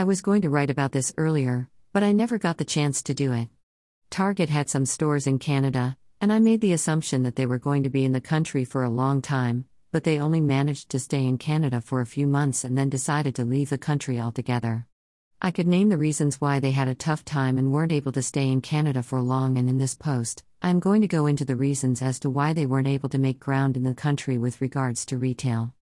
I was going to write about this earlier, but I never got the chance to do it. Target had some stores in Canada, and I made the assumption that they were going to be in the country for a long time, but they only managed to stay in Canada for a few months and then decided to leave the country altogether. I could name the reasons why they had a tough time and weren't able to stay in Canada for long, and in this post, I'm going to go into the reasons as to why they weren't able to make ground in the country with regards to retail.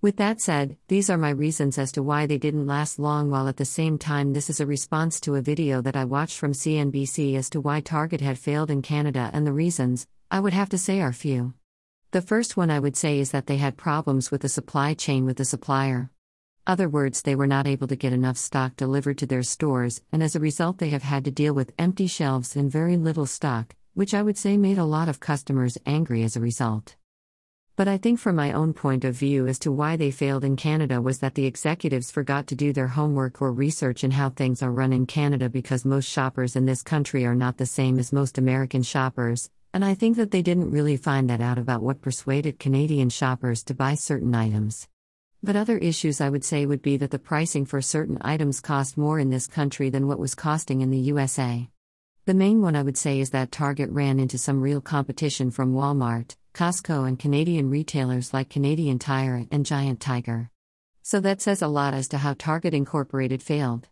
With that said, these are my reasons as to why they didn't last long, while at the same time, this is a response to a video that I watched from CNBC as to why Target had failed in Canada, and the reasons, I would have to say, are few. The first one I would say is that they had problems with the supply chain with the supplier. Other words, they were not able to get enough stock delivered to their stores, and as a result, they have had to deal with empty shelves and very little stock, which I would say made a lot of customers angry as a result. But I think, from my own point of view, as to why they failed in Canada was that the executives forgot to do their homework or research in how things are run in Canada because most shoppers in this country are not the same as most American shoppers, and I think that they didn't really find that out about what persuaded Canadian shoppers to buy certain items. But other issues I would say would be that the pricing for certain items cost more in this country than what was costing in the USA. The main one I would say is that Target ran into some real competition from Walmart, Costco, and Canadian retailers like Canadian Tire and Giant Tiger. So that says a lot as to how Target Incorporated failed.